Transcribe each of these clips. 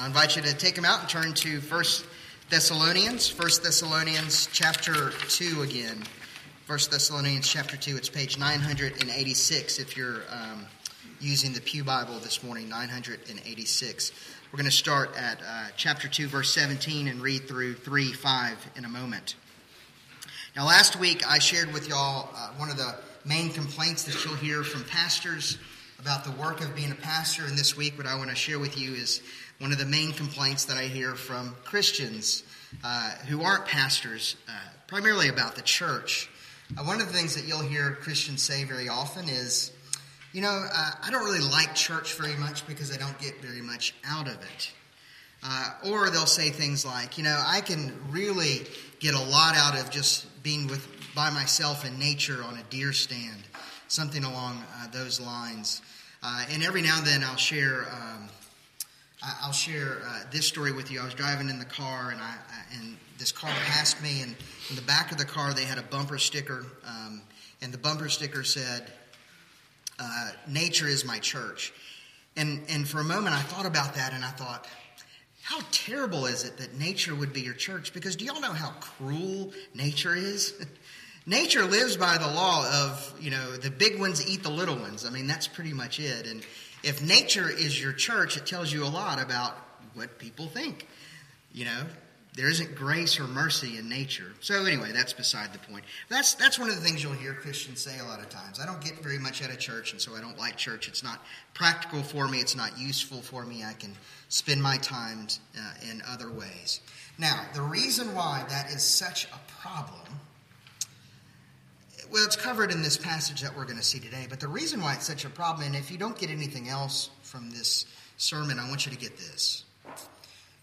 I invite you to take them out and turn to First Thessalonians, First Thessalonians chapter 2 again. First Thessalonians chapter 2, it's page 986 if you're um, using the Pew Bible this morning, 986. We're going to start at uh, chapter 2, verse 17, and read through 3 5 in a moment. Now, last week I shared with y'all uh, one of the main complaints that you'll hear from pastors about the work of being a pastor. And this week, what I want to share with you is one of the main complaints that I hear from Christians uh, who aren't pastors, uh, primarily about the church. Uh, one of the things that you'll hear Christians say very often is, you know, uh, I don't really like church very much because I don't get very much out of it. Uh, or they'll say things like, you know, I can really get a lot out of just being with by myself in nature on a deer stand, something along uh, those lines. And every now and then I'll share. Um, I'll share uh, this story with you. I was driving in the car, and I, and this car passed me, and in the back of the car they had a bumper sticker, um, and the bumper sticker said, uh, "Nature is my church." And and for a moment I thought about that, and I thought, how terrible is it that nature would be your church? Because do y'all know how cruel nature is? nature lives by the law of, you know, the big ones eat the little ones. I mean, that's pretty much it. And if nature is your church, it tells you a lot about what people think. You know, there isn't grace or mercy in nature. So anyway, that's beside the point. That's that's one of the things you'll hear Christians say a lot of times. I don't get very much out of church, and so I don't like church. It's not practical for me. It's not useful for me. I can spend my time uh, in other ways. Now, the reason why that is such a problem well, it's covered in this passage that we're going to see today, but the reason why it's such a problem, and if you don't get anything else from this sermon, I want you to get this.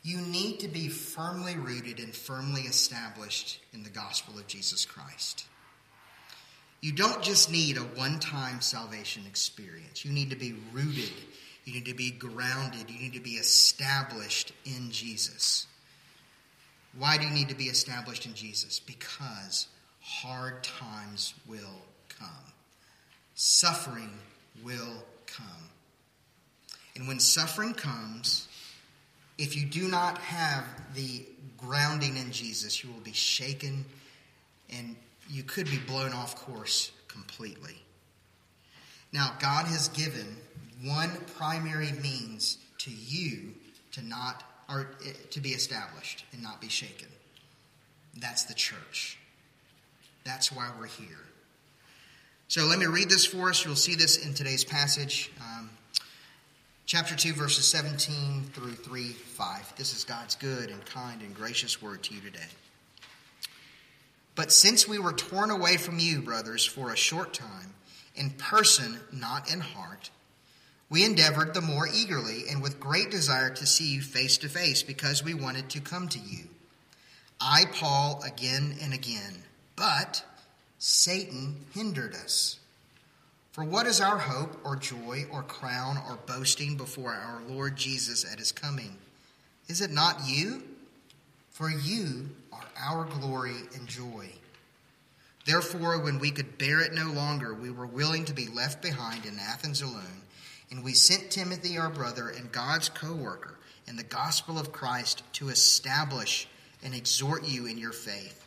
You need to be firmly rooted and firmly established in the gospel of Jesus Christ. You don't just need a one time salvation experience, you need to be rooted, you need to be grounded, you need to be established in Jesus. Why do you need to be established in Jesus? Because hard times will come. Suffering will come. And when suffering comes, if you do not have the grounding in Jesus, you will be shaken and you could be blown off course completely. Now, God has given one primary means to you to not or eh, to be established and not be shaken. That's the church. That's why we're here. So let me read this for us. You'll see this in today's passage. Um, chapter 2, verses 17 through 3 5. This is God's good and kind and gracious word to you today. But since we were torn away from you, brothers, for a short time, in person, not in heart, we endeavored the more eagerly and with great desire to see you face to face because we wanted to come to you. I, Paul, again and again but Satan hindered us. For what is our hope or joy or crown or boasting before our Lord Jesus at his coming? Is it not you? For you are our glory and joy. Therefore, when we could bear it no longer, we were willing to be left behind in Athens alone, and we sent Timothy, our brother and God's co worker, in the gospel of Christ to establish and exhort you in your faith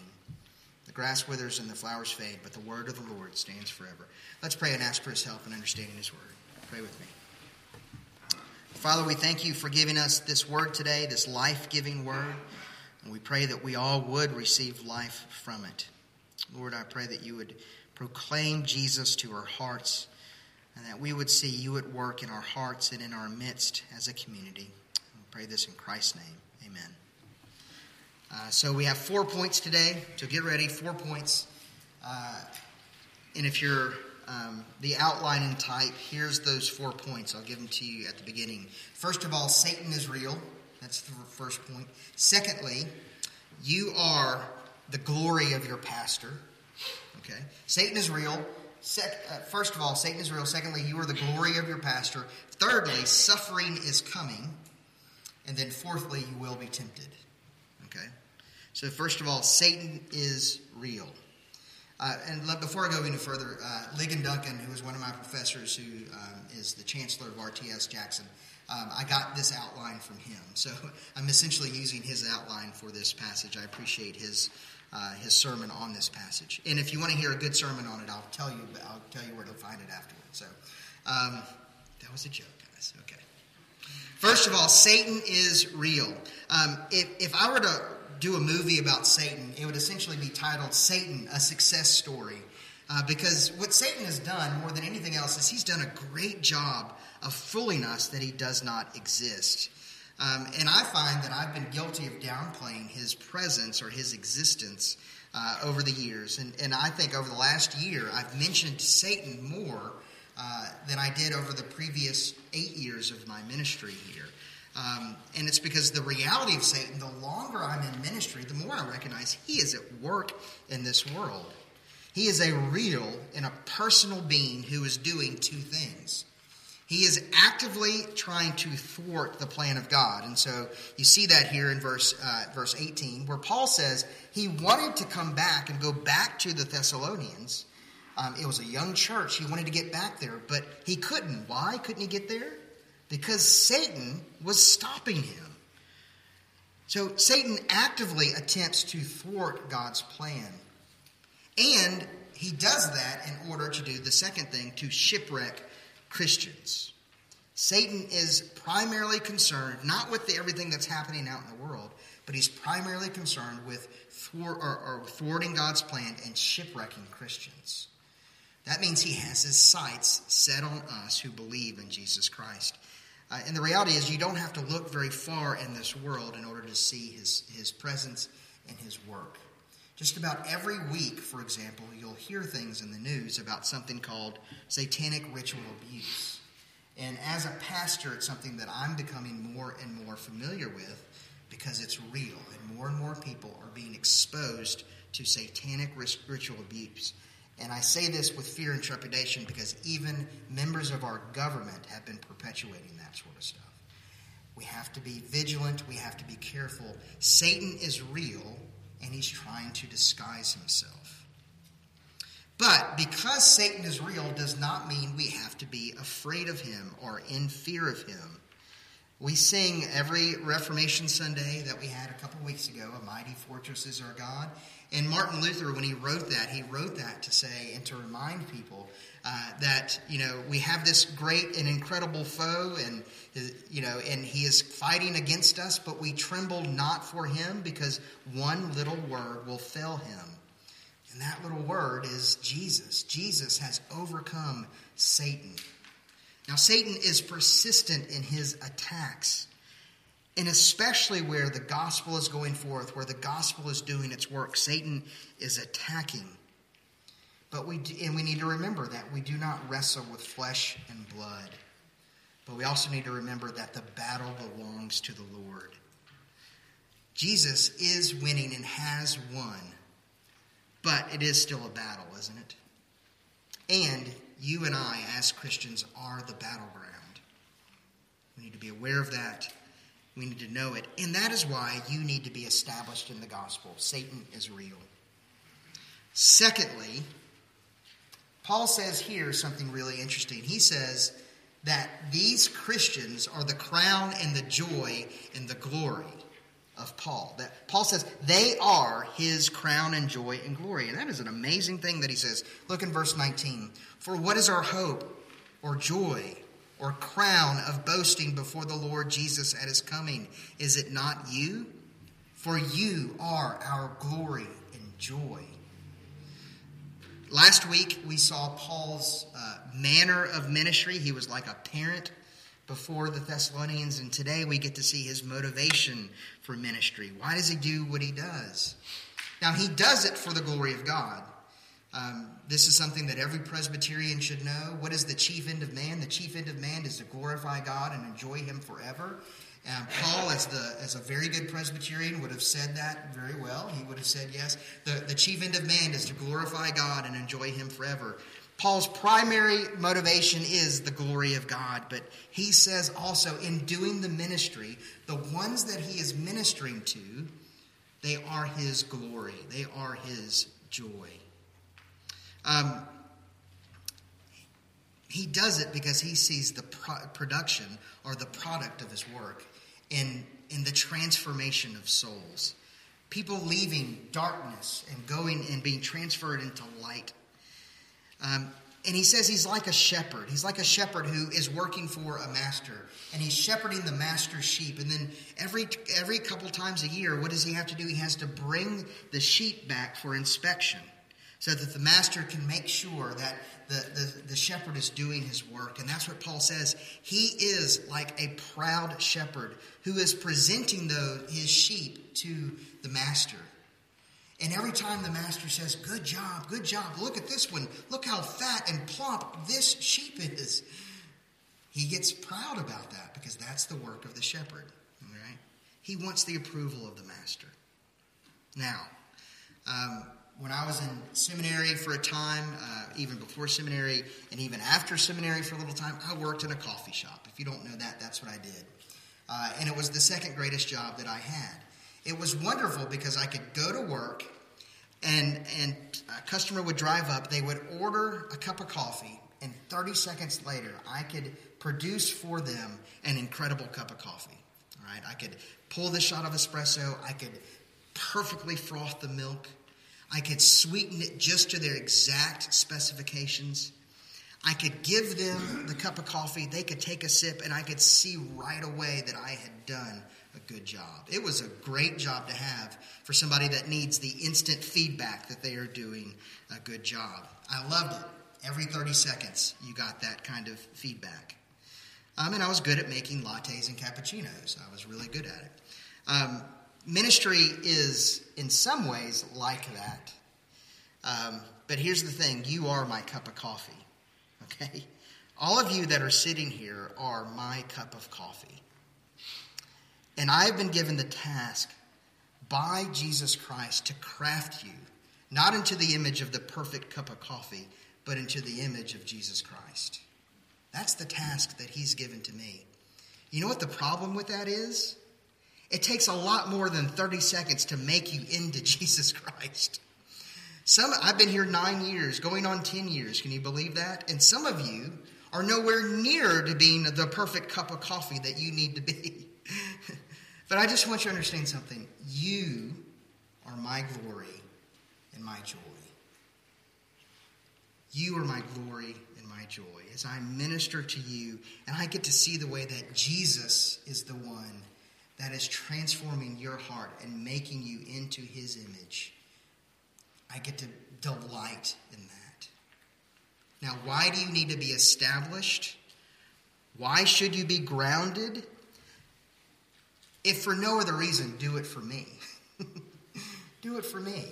The grass withers and the flowers fade, but the word of the Lord stands forever. Let's pray and ask for his help in understanding his word. Pray with me. Father, we thank you for giving us this word today, this life giving word. And we pray that we all would receive life from it. Lord, I pray that you would proclaim Jesus to our hearts and that we would see you at work in our hearts and in our midst as a community. We pray this in Christ's name. Amen. Uh, so we have four points today. So get ready, four points. Uh, and if you're um, the outline in type, here's those four points. I'll give them to you at the beginning. First of all, Satan is real. That's the first point. Secondly, you are the glory of your pastor. Okay? Satan is real. Uh, first of all, Satan is real. Secondly, you are the glory of your pastor. Thirdly, suffering is coming. And then fourthly, you will be tempted. Okay? So, first of all, Satan is real. Uh, and before I go any further, uh, Ligon Duncan, who is one of my professors, who um, is the chancellor of RTS Jackson, um, I got this outline from him. So I'm essentially using his outline for this passage. I appreciate his uh, his sermon on this passage. And if you want to hear a good sermon on it, I'll tell you. I'll tell you where to find it afterwards. So um, that was a joke, guys. Okay. First of all, Satan is real. Um, if, if I were to do a movie about Satan, it would essentially be titled Satan, a Success Story. Uh, because what Satan has done more than anything else is he's done a great job of fooling us that he does not exist. Um, and I find that I've been guilty of downplaying his presence or his existence uh, over the years. And, and I think over the last year, I've mentioned Satan more uh, than I did over the previous eight years of my ministry here. Um, and it's because the reality of Satan, the longer I'm in ministry, the more I recognize he is at work in this world. He is a real and a personal being who is doing two things. He is actively trying to thwart the plan of God. And so you see that here in verse, uh, verse 18, where Paul says he wanted to come back and go back to the Thessalonians. Um, it was a young church. He wanted to get back there, but he couldn't. Why couldn't he get there? Because Satan was stopping him. So Satan actively attempts to thwart God's plan. And he does that in order to do the second thing, to shipwreck Christians. Satan is primarily concerned not with the, everything that's happening out in the world, but he's primarily concerned with thwart, or, or thwarting God's plan and shipwrecking Christians. That means he has his sights set on us who believe in Jesus Christ. Uh, and the reality is, you don't have to look very far in this world in order to see his, his presence and his work. Just about every week, for example, you'll hear things in the news about something called satanic ritual abuse. And as a pastor, it's something that I'm becoming more and more familiar with because it's real, and more and more people are being exposed to satanic ritual abuse. And I say this with fear and trepidation because even members of our government have been perpetuating that sort of stuff. We have to be vigilant, we have to be careful. Satan is real, and he's trying to disguise himself. But because Satan is real does not mean we have to be afraid of him or in fear of him. We sing every Reformation Sunday that we had a couple weeks ago, A Mighty Fortress is Our God. And Martin Luther, when he wrote that, he wrote that to say and to remind people uh, that, you know, we have this great and incredible foe, and, you know, and he is fighting against us, but we tremble not for him because one little word will fail him. And that little word is Jesus. Jesus has overcome Satan. Now, Satan is persistent in his attacks, and especially where the gospel is going forth, where the gospel is doing its work, Satan is attacking. But we do, and we need to remember that we do not wrestle with flesh and blood. But we also need to remember that the battle belongs to the Lord. Jesus is winning and has won. But it is still a battle, isn't it? And you and I, as Christians, are the battleground. We need to be aware of that. We need to know it. And that is why you need to be established in the gospel. Satan is real. Secondly, Paul says here something really interesting. He says that these Christians are the crown and the joy and the glory of Paul. That Paul says they are his crown and joy and glory. And that is an amazing thing that he says. Look in verse 19. For what is our hope or joy or crown of boasting before the Lord Jesus at his coming? Is it not you? For you are our glory and joy. Last week, we saw Paul's uh, manner of ministry. He was like a parent before the Thessalonians, and today we get to see his motivation for ministry. Why does he do what he does? Now, he does it for the glory of God. Um, this is something that every Presbyterian should know. What is the chief end of man? The chief end of man is to glorify God and enjoy Him forever. And Paul, as, the, as a very good Presbyterian, would have said that very well. He would have said, yes, the, the chief end of man is to glorify God and enjoy Him forever. Paul's primary motivation is the glory of God, but he says also in doing the ministry, the ones that he is ministering to, they are his glory, they are his joy. Um, he does it because he sees the pro- production or the product of his work in, in the transformation of souls. People leaving darkness and going and being transferred into light um, and he says he's like a shepherd. He's like a shepherd who is working for a master, and he's shepherding the master's sheep. And then every every couple times a year, what does he have to do? He has to bring the sheep back for inspection, so that the master can make sure that the, the, the shepherd is doing his work. And that's what Paul says. He is like a proud shepherd who is presenting the, his sheep to the master. And every time the master says, Good job, good job, look at this one, look how fat and plump this sheep is, he gets proud about that because that's the work of the shepherd. Right? He wants the approval of the master. Now, um, when I was in seminary for a time, uh, even before seminary, and even after seminary for a little time, I worked in a coffee shop. If you don't know that, that's what I did. Uh, and it was the second greatest job that I had. It was wonderful because I could go to work and, and a customer would drive up, they would order a cup of coffee, and 30 seconds later, I could produce for them an incredible cup of coffee. All right, I could pull the shot of espresso, I could perfectly froth the milk, I could sweeten it just to their exact specifications. I could give them the cup of coffee, they could take a sip, and I could see right away that I had done a good job. It was a great job to have for somebody that needs the instant feedback that they are doing a good job. I loved it. Every 30 seconds, you got that kind of feedback. Um, and I was good at making lattes and cappuccinos. I was really good at it. Um, ministry is, in some ways, like that. Um, but here's the thing you are my cup of coffee. Okay? All of you that are sitting here are my cup of coffee. And I've been given the task by Jesus Christ to craft you, not into the image of the perfect cup of coffee, but into the image of Jesus Christ. That's the task that He's given to me. You know what the problem with that is? It takes a lot more than 30 seconds to make you into Jesus Christ. Some I've been here 9 years, going on 10 years. Can you believe that? And some of you are nowhere near to being the perfect cup of coffee that you need to be. But I just want you to understand something. You are my glory and my joy. You are my glory and my joy as I minister to you and I get to see the way that Jesus is the one that is transforming your heart and making you into his image. I get to delight in that. Now, why do you need to be established? Why should you be grounded? If for no other reason, do it for me. do it for me.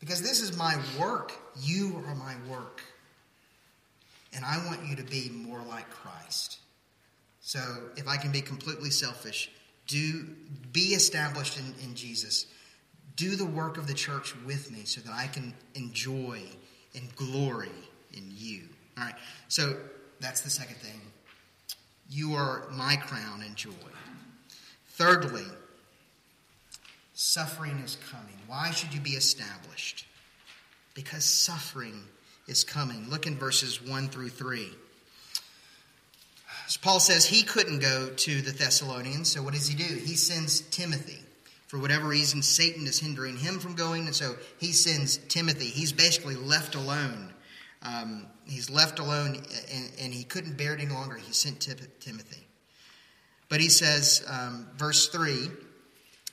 Because this is my work. You are my work. And I want you to be more like Christ. So if I can be completely selfish, do be established in, in Jesus. Do the work of the church with me so that I can enjoy and glory in you. All right. So that's the second thing. You are my crown and joy. Thirdly, suffering is coming. Why should you be established? Because suffering is coming. Look in verses 1 through 3. As Paul says he couldn't go to the Thessalonians, so what does he do? He sends Timothy. For whatever reason, Satan is hindering him from going, and so he sends Timothy. He's basically left alone. Um, he's left alone, and, and, he couldn't bear it any longer. He sent Timothy. But he says, um, verse 3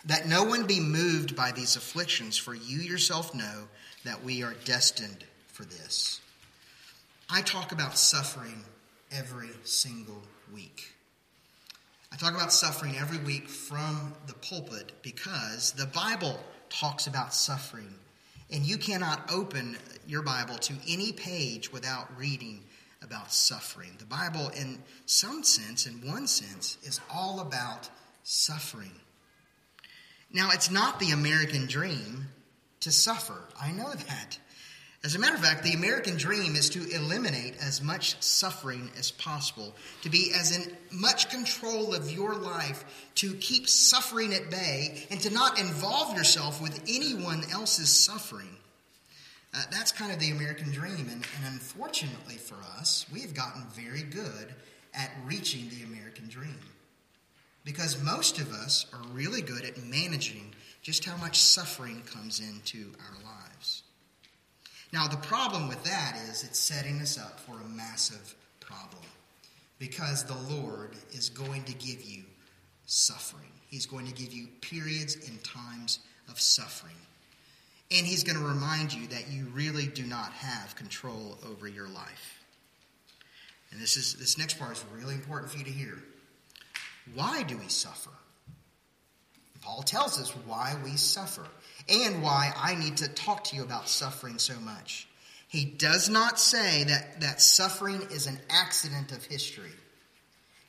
that no one be moved by these afflictions, for you yourself know that we are destined for this. I talk about suffering every single week. I talk about suffering every week from the pulpit because the Bible talks about suffering. And you cannot open your Bible to any page without reading about suffering. The Bible, in some sense, in one sense, is all about suffering. Now, it's not the American dream to suffer. I know that. As a matter of fact, the American dream is to eliminate as much suffering as possible, to be as in much control of your life, to keep suffering at bay, and to not involve yourself with anyone else's suffering. Uh, that's kind of the American dream, and, and unfortunately for us, we have gotten very good at reaching the American dream. Because most of us are really good at managing just how much suffering comes into our lives. Now, the problem with that is it's setting us up for a massive problem because the Lord is going to give you suffering. He's going to give you periods and times of suffering. And He's going to remind you that you really do not have control over your life. And this, is, this next part is really important for you to hear. Why do we suffer? Paul tells us why we suffer and why I need to talk to you about suffering so much. He does not say that, that suffering is an accident of history.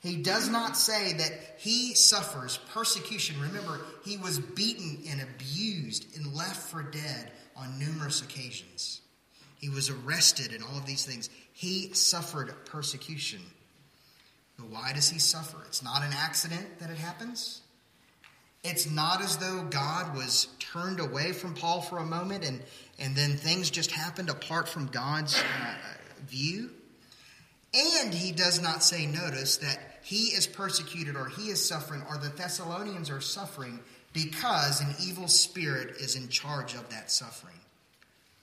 He does not say that he suffers persecution. Remember, he was beaten and abused and left for dead on numerous occasions. He was arrested and all of these things. He suffered persecution. But why does he suffer? It's not an accident that it happens. It's not as though God was turned away from Paul for a moment and, and then things just happened apart from God's uh, view. And he does not say, notice, that he is persecuted or he is suffering or the Thessalonians are suffering because an evil spirit is in charge of that suffering.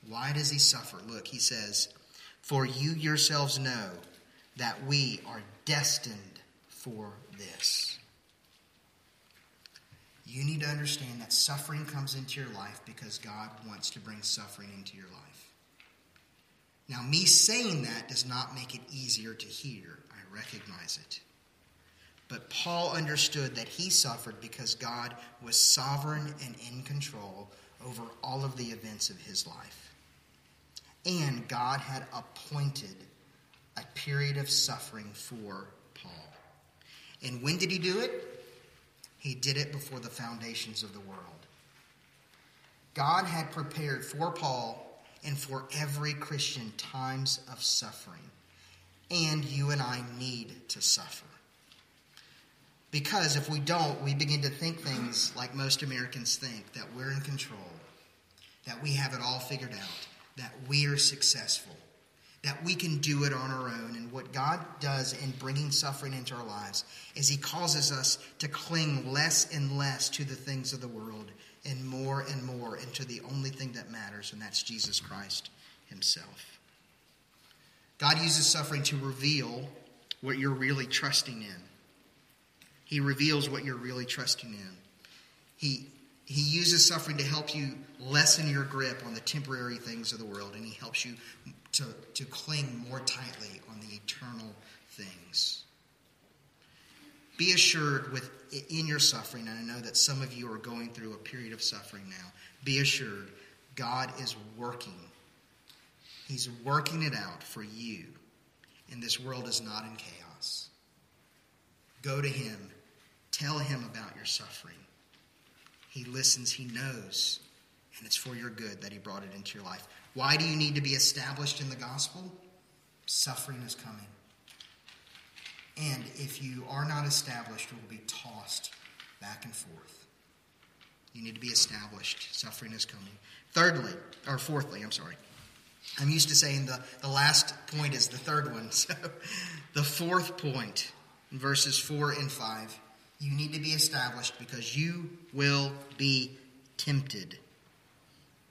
Why does he suffer? Look, he says, For you yourselves know that we are destined for this. You need to understand that suffering comes into your life because God wants to bring suffering into your life. Now, me saying that does not make it easier to hear. I recognize it. But Paul understood that he suffered because God was sovereign and in control over all of the events of his life. And God had appointed a period of suffering for Paul. And when did he do it? He did it before the foundations of the world. God had prepared for Paul and for every Christian times of suffering. And you and I need to suffer. Because if we don't, we begin to think things like most Americans think that we're in control, that we have it all figured out, that we are successful, that we can do it on our own. And what God does in bringing suffering into our lives is He causes us to cling less and less to the things of the world and more and more into the only thing that matters, and that's Jesus Christ Himself. God uses suffering to reveal what you're really trusting in. He reveals what you're really trusting in. He, he uses suffering to help you lessen your grip on the temporary things of the world, and He helps you to, to cling more tightly on the eternal things. Be assured with in your suffering, and I know that some of you are going through a period of suffering now. Be assured God is working. He's working it out for you. And this world is not in chaos. Go to Him. Tell Him about your suffering. He listens, He knows, and it's for your good that He brought it into your life. Why do you need to be established in the gospel? Suffering is coming. And if you are not established, you will be tossed back and forth. You need to be established. Suffering is coming. Thirdly, or fourthly, I'm sorry. I'm used to saying the, the last point is the third one. So the fourth point, in verses 4 and 5, you need to be established because you will be tempted.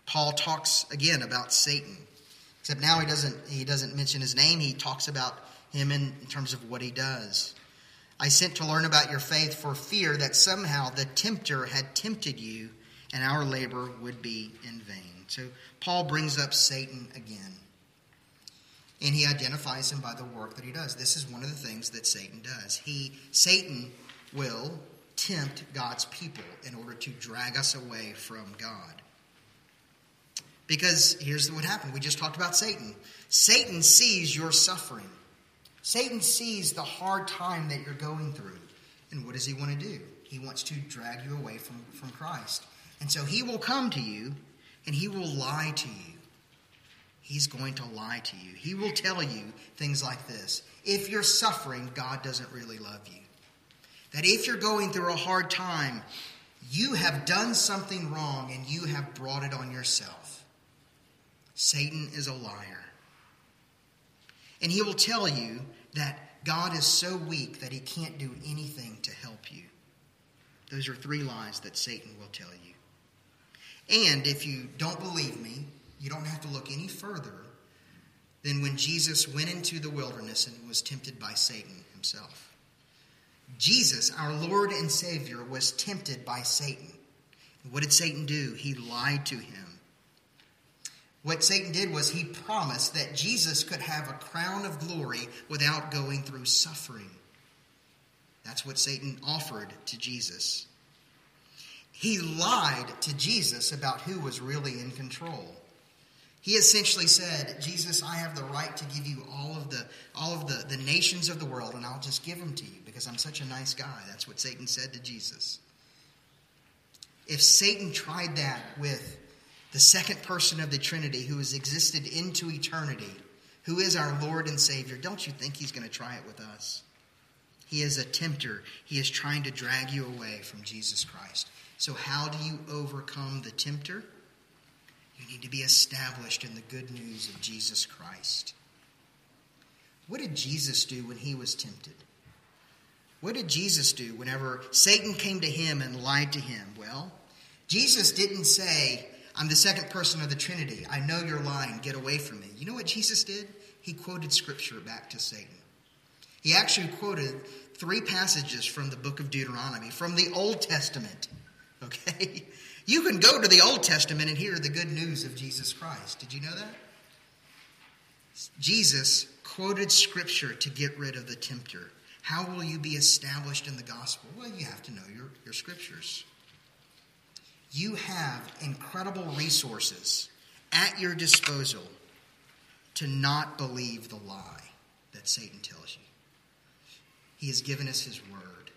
Paul talks again about Satan. Except now he doesn't he doesn't mention his name. He talks about him in, in terms of what he does. I sent to learn about your faith for fear that somehow the tempter had tempted you and our labor would be in vain. So Paul brings up Satan again. And he identifies him by the work that he does. This is one of the things that Satan does. He Satan will tempt God's people in order to drag us away from God. Because here's what happened. We just talked about Satan. Satan sees your suffering. Satan sees the hard time that you're going through. And what does he want to do? He wants to drag you away from, from Christ. And so he will come to you and he will lie to you. He's going to lie to you. He will tell you things like this If you're suffering, God doesn't really love you. That if you're going through a hard time, you have done something wrong and you have brought it on yourself. Satan is a liar. And he will tell you that God is so weak that he can't do anything to help you. Those are three lies that Satan will tell you. And if you don't believe me, you don't have to look any further than when Jesus went into the wilderness and was tempted by Satan himself. Jesus, our Lord and Savior, was tempted by Satan. What did Satan do? He lied to him. What Satan did was he promised that Jesus could have a crown of glory without going through suffering. That's what Satan offered to Jesus. He lied to Jesus about who was really in control. He essentially said, Jesus, I have the right to give you all of the all of the, the nations of the world, and I'll just give them to you because I'm such a nice guy. That's what Satan said to Jesus. If Satan tried that with the second person of the Trinity who has existed into eternity, who is our Lord and Savior, don't you think he's going to try it with us? He is a tempter. He is trying to drag you away from Jesus Christ. So, how do you overcome the tempter? You need to be established in the good news of Jesus Christ. What did Jesus do when he was tempted? What did Jesus do whenever Satan came to him and lied to him? Well, Jesus didn't say, I'm the second person of the Trinity. I know you're lying. Get away from me. You know what Jesus did? He quoted scripture back to Satan. He actually quoted three passages from the book of Deuteronomy, from the Old Testament. Okay? You can go to the Old Testament and hear the good news of Jesus Christ. Did you know that? Jesus quoted Scripture to get rid of the tempter. How will you be established in the gospel? Well, you have to know your, your Scriptures. You have incredible resources at your disposal to not believe the lie that Satan tells you. He has given us his word.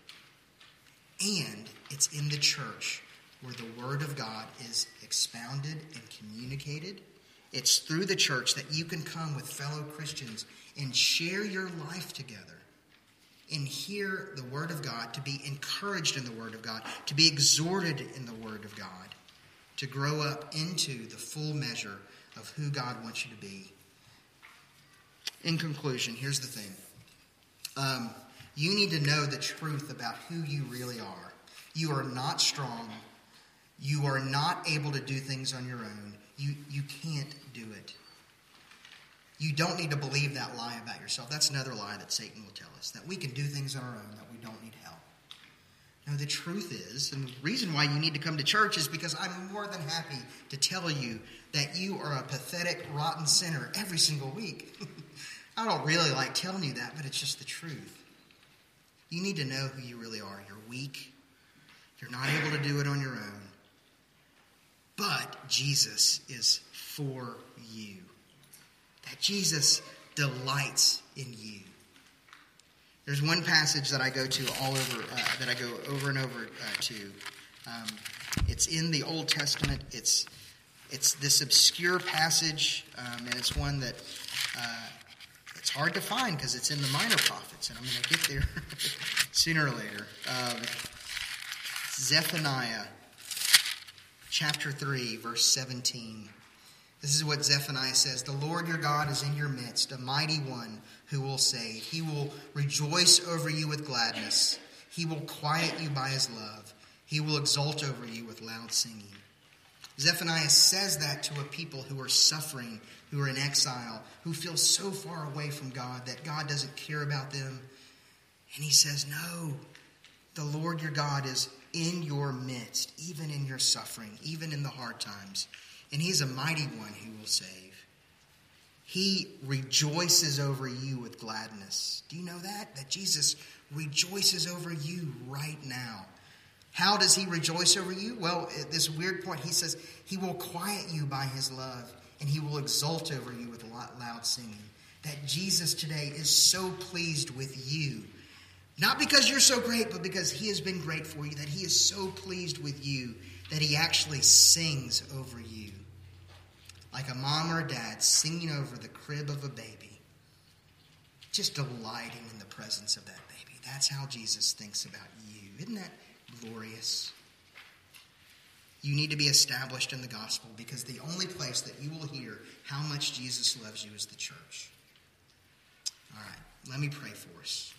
And it's in the church where the Word of God is expounded and communicated. It's through the church that you can come with fellow Christians and share your life together and hear the Word of God, to be encouraged in the Word of God, to be exhorted in the Word of God, to grow up into the full measure of who God wants you to be. In conclusion, here's the thing um, you need to know the truth about who you really are. You are not strong you are not able to do things on your own. You, you can't do it. You don't need to believe that lie about yourself. That's another lie that Satan will tell us that we can do things on our own, that we don't need help. No, the truth is, and the reason why you need to come to church is because I'm more than happy to tell you that you are a pathetic, rotten sinner every single week. I don't really like telling you that, but it's just the truth. You need to know who you really are. You're weak, you're not able to do it on your own. But Jesus is for you. That Jesus delights in you. There's one passage that I go to all over, uh, that I go over and over uh, to. Um, it's in the Old Testament. It's it's this obscure passage, um, and it's one that uh, it's hard to find because it's in the minor prophets, and I'm going to get there sooner or later. Um, Zephaniah chapter 3, verse 17. This is what Zephaniah says The Lord your God is in your midst, a mighty one who will save. He will rejoice over you with gladness. He will quiet you by his love. He will exult over you with loud singing. Zephaniah says that to a people who are suffering, who are in exile, who feel so far away from God that God doesn't care about them. And he says, No, the Lord your God is in your midst, even in your suffering, even in the hard times. And He's a mighty one who will save. He rejoices over you with gladness. Do you know that? That Jesus rejoices over you right now. How does He rejoice over you? Well, at this weird point, He says He will quiet you by His love, and He will exult over you with loud singing. that Jesus today is so pleased with you. Not because you're so great, but because he has been great for you, that he is so pleased with you that he actually sings over you. Like a mom or a dad singing over the crib of a baby, just delighting in the presence of that baby. That's how Jesus thinks about you. Isn't that glorious? You need to be established in the gospel because the only place that you will hear how much Jesus loves you is the church. All right, let me pray for us.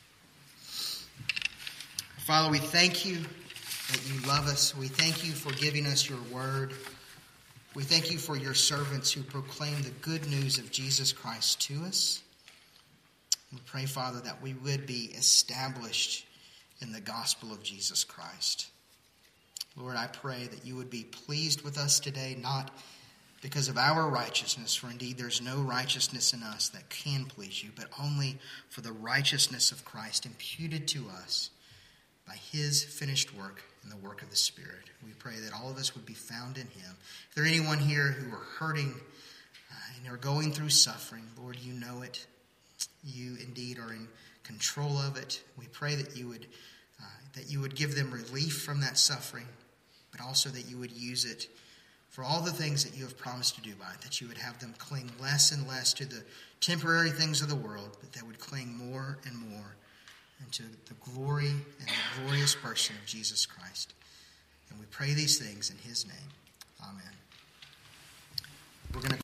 Father, we thank you that you love us. We thank you for giving us your word. We thank you for your servants who proclaim the good news of Jesus Christ to us. We pray, Father, that we would be established in the gospel of Jesus Christ. Lord, I pray that you would be pleased with us today, not because of our righteousness, for indeed there's no righteousness in us that can please you, but only for the righteousness of Christ imputed to us by his finished work and the work of the Spirit. We pray that all of us would be found in him. If there anyone here who are hurting uh, and are going through suffering, Lord, you know it. You indeed are in control of it. We pray that you would uh, that you would give them relief from that suffering but also that you would use it for all the things that you have promised to do by it, that you would have them cling less and less to the temporary things of the world, but they would cling more and more into the glory and the glorious person of Jesus Christ. And we pray these things in his name. Amen. We're going to